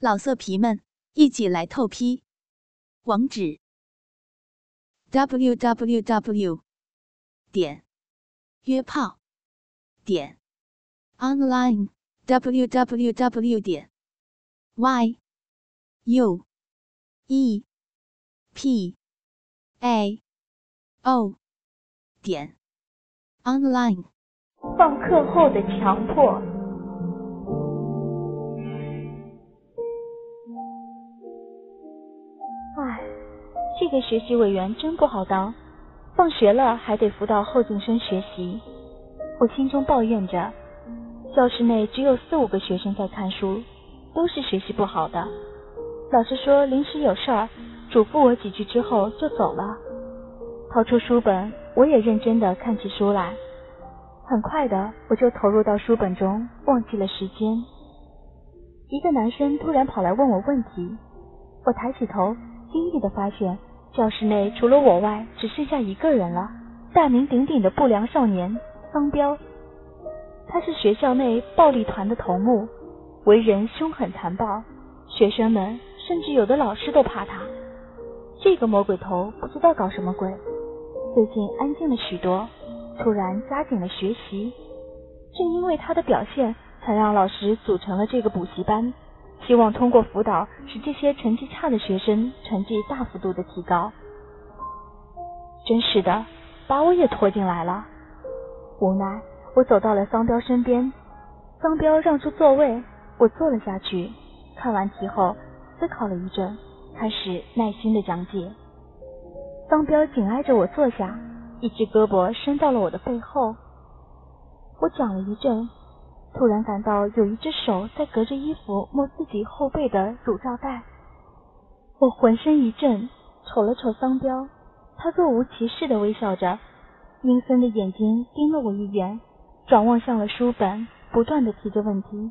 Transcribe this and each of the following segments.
老色皮们，一起来透批！网址：w w w 点约炮点 online w w w 点 y u e p a o 点 online。放课后的强迫。唉，这个学习委员真不好当，放学了还得辅导后进生学习。我心中抱怨着，教室内只有四五个学生在看书，都是学习不好的。老师说临时有事儿，嘱咐我几句之后就走了。掏出书本，我也认真的看起书来。很快的，我就投入到书本中，忘记了时间。一个男生突然跑来问我问题，我抬起头。惊异的发现，教室内除了我外，只剩下一个人了。大名鼎鼎的不良少年桑彪，他是学校内暴力团的头目，为人凶狠残暴，学生们甚至有的老师都怕他。这个魔鬼头不知道搞什么鬼，最近安静了许多，突然加紧了学习。正因为他的表现，才让老师组成了这个补习班。希望通过辅导，使这些成绩差的学生成绩大幅度的提高。真是的，把我也拖进来了。无奈，我走到了桑彪身边，桑彪让出座位，我坐了下去。看完题后，思考了一阵，开始耐心的讲解。桑彪紧挨着我坐下，一只胳膊伸到了我的背后。我讲了一阵。突然感到有一只手在隔着衣服摸自己后背的乳罩带，我浑身一震，瞅了瞅桑彪，他若无其事的微笑着，阴森的眼睛盯了我一眼，转望向了书本，不断的提着问题。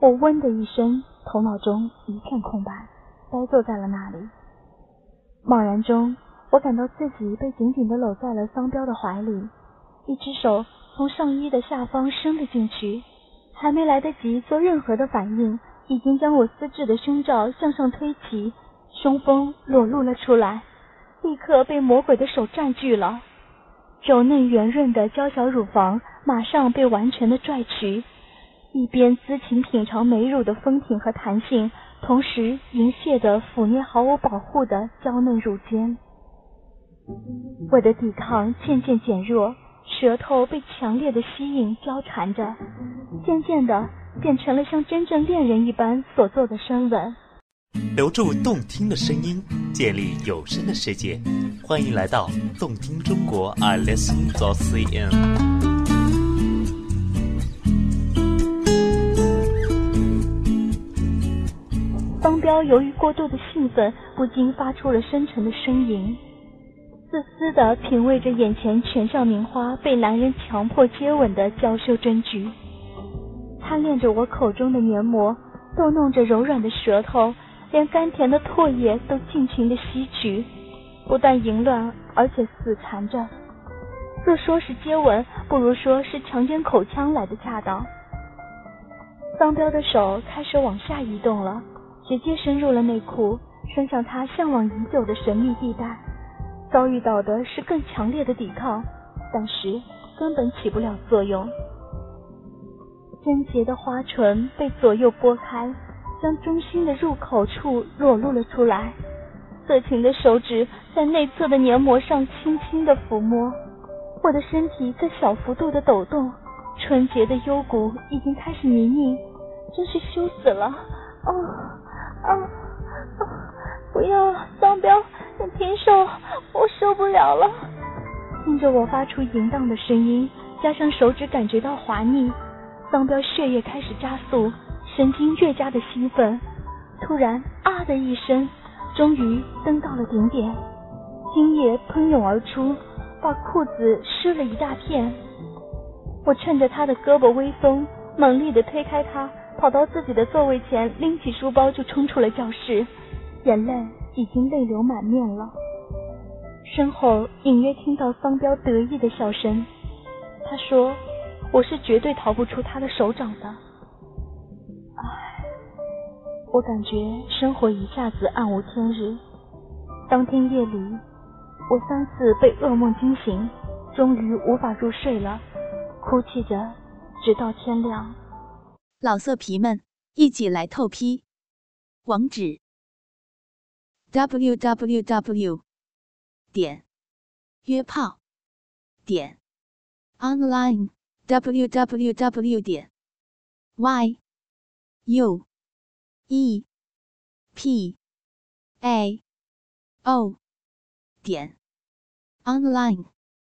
我嗡的一声，头脑中一片空白，呆坐在了那里。茫然中，我感到自己被紧紧的搂在了桑彪的怀里，一只手从上衣的下方伸了进去。还没来得及做任何的反应，已经将我丝质的胸罩向上推起，胸峰裸露了出来，立刻被魔鬼的手占据了。柔嫩圆润的娇小乳房马上被完全的拽取，一边滋情品尝美乳的丰挺和弹性，同时淫亵的抚捏毫无保护的娇嫩乳尖。我的抵抗渐渐减弱。舌头被强烈的吸引，交缠着，渐渐的变成了像真正恋人一般所做的深吻。留住动听的声音，建立有声的世界。欢迎来到动听中国，I listen to CN。方彪由于过度的兴奋，不禁发出了深沉的呻吟。自私的品味着眼前全校名花被男人强迫接吻的娇羞真菊，贪恋着我口中的黏膜，逗弄着柔软的舌头，连甘甜的唾液都尽情的吸取，不但淫乱，而且死缠着。若说是接吻，不如说是强奸口腔来的恰当。桑彪的手开始往下移动了，直接深入了内裤，伸向他向往已久的神秘地带。遭遇到的是更强烈的抵抗，但是根本起不了作用。贞洁的花唇被左右拨开，将中心的入口处裸露了出来。色情的手指在内侧的黏膜上轻轻的抚摸，我的身体在小幅度的抖动，纯洁的幽谷已经开始泥泞，真是羞死了！啊啊啊！不要，桑彪。停手，我受不了了！听着我发出淫荡的声音，加上手指感觉到滑腻，桑彪血液开始加速，神经越加的兴奋。突然啊的一声，终于登到了顶点，精液喷涌而出，把裤子湿了一大片。我趁着他的胳膊微松，猛力的推开他，跑到自己的座位前，拎起书包就冲出了教室，眼泪。已经泪流满面了，身后隐约听到桑彪得意的笑声。他说：“我是绝对逃不出他的手掌的。”唉，我感觉生活一下子暗无天日。当天夜里，我三次被噩梦惊醒，终于无法入睡了，哭泣着直到天亮。老色皮们，一起来透批！网址 ：w w w 点约炮点 online w w w 点 y u e p a o 点 online。